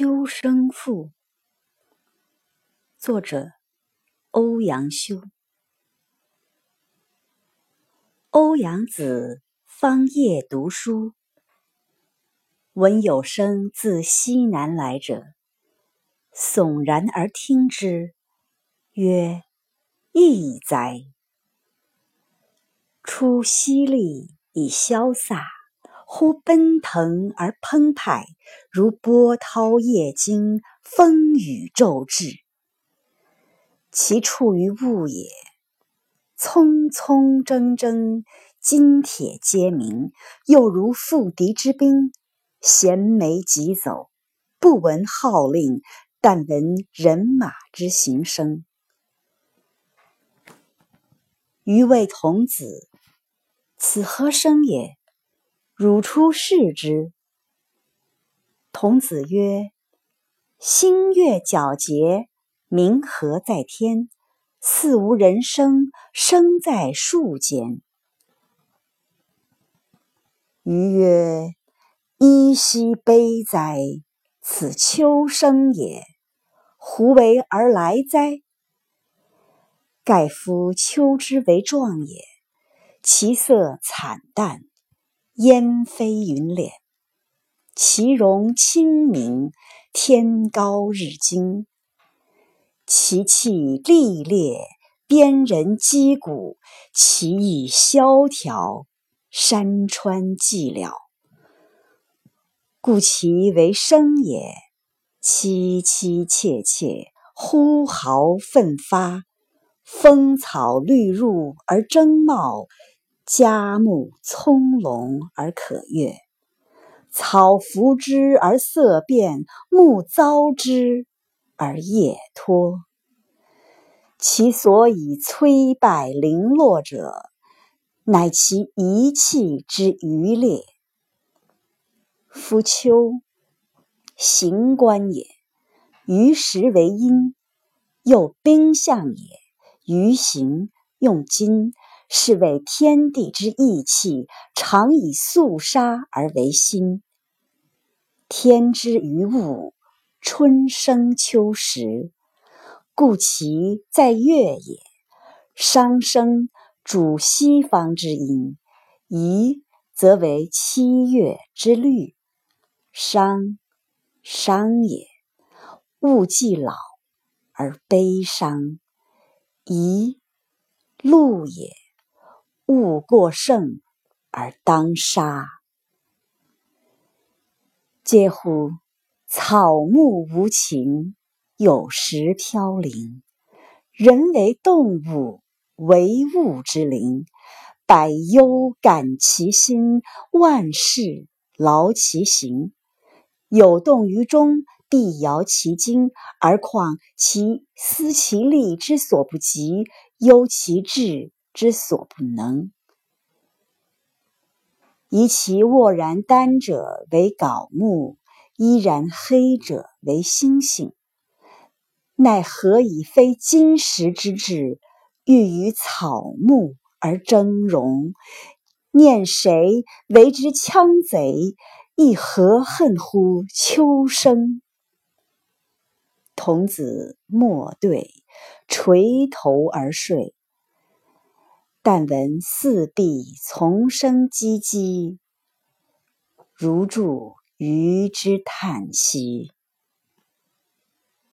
秋声赋，作者欧阳修。欧阳子方夜读书，闻有声自西南来者，悚然而听之，曰：“异哉！”出淅沥以潇洒。忽奔腾而澎湃，如波涛夜惊，风雨骤至。其处于物也，匆匆铮铮，金铁皆鸣，又如赴敌之兵，衔枚疾走，不闻号令，但闻人马之行声。余谓童子：“此何声也？”汝出视之。童子曰：“星月皎洁，明和在天，似无人声，声在树间。”余曰：“依稀悲哉！此秋声也，胡为而来哉？盖夫秋之为壮也，其色惨淡。”烟飞云敛，其容清明，天高日精；其气历烈，边人击鼓；其意萧条，山川寂寥。故其为声也，凄凄切切，呼号奋发，风草绿入而争茂。嘉木葱茏而可悦，草拂之而色变，木遭之而叶脱。其所以摧败零落者，乃其一气之余烈。夫秋，行官也，于时为阴；又兵象也，于行用金。是谓天地之义气，常以肃杀而为心。天之于物，春生秋实，故其在月也。商生主西方之音，宜则为七月之律。伤，伤也。物既老而悲伤，宜，禄也。物过盛而当杀，嗟乎！草木无情，有时飘零；人为动物，为物之灵。百忧感其心，万事劳其形。有动于中，必摇其筋，而况其思其力之所不及，忧其志。之所不能，以其卧然丹者为槁木，依然黑者为星星。奈何以非金石之志，欲与草木而争荣？念谁为之羌贼？亦何恨乎秋声？童子莫对，垂头而睡。但闻四壁丛生唧唧，如注鱼之叹息。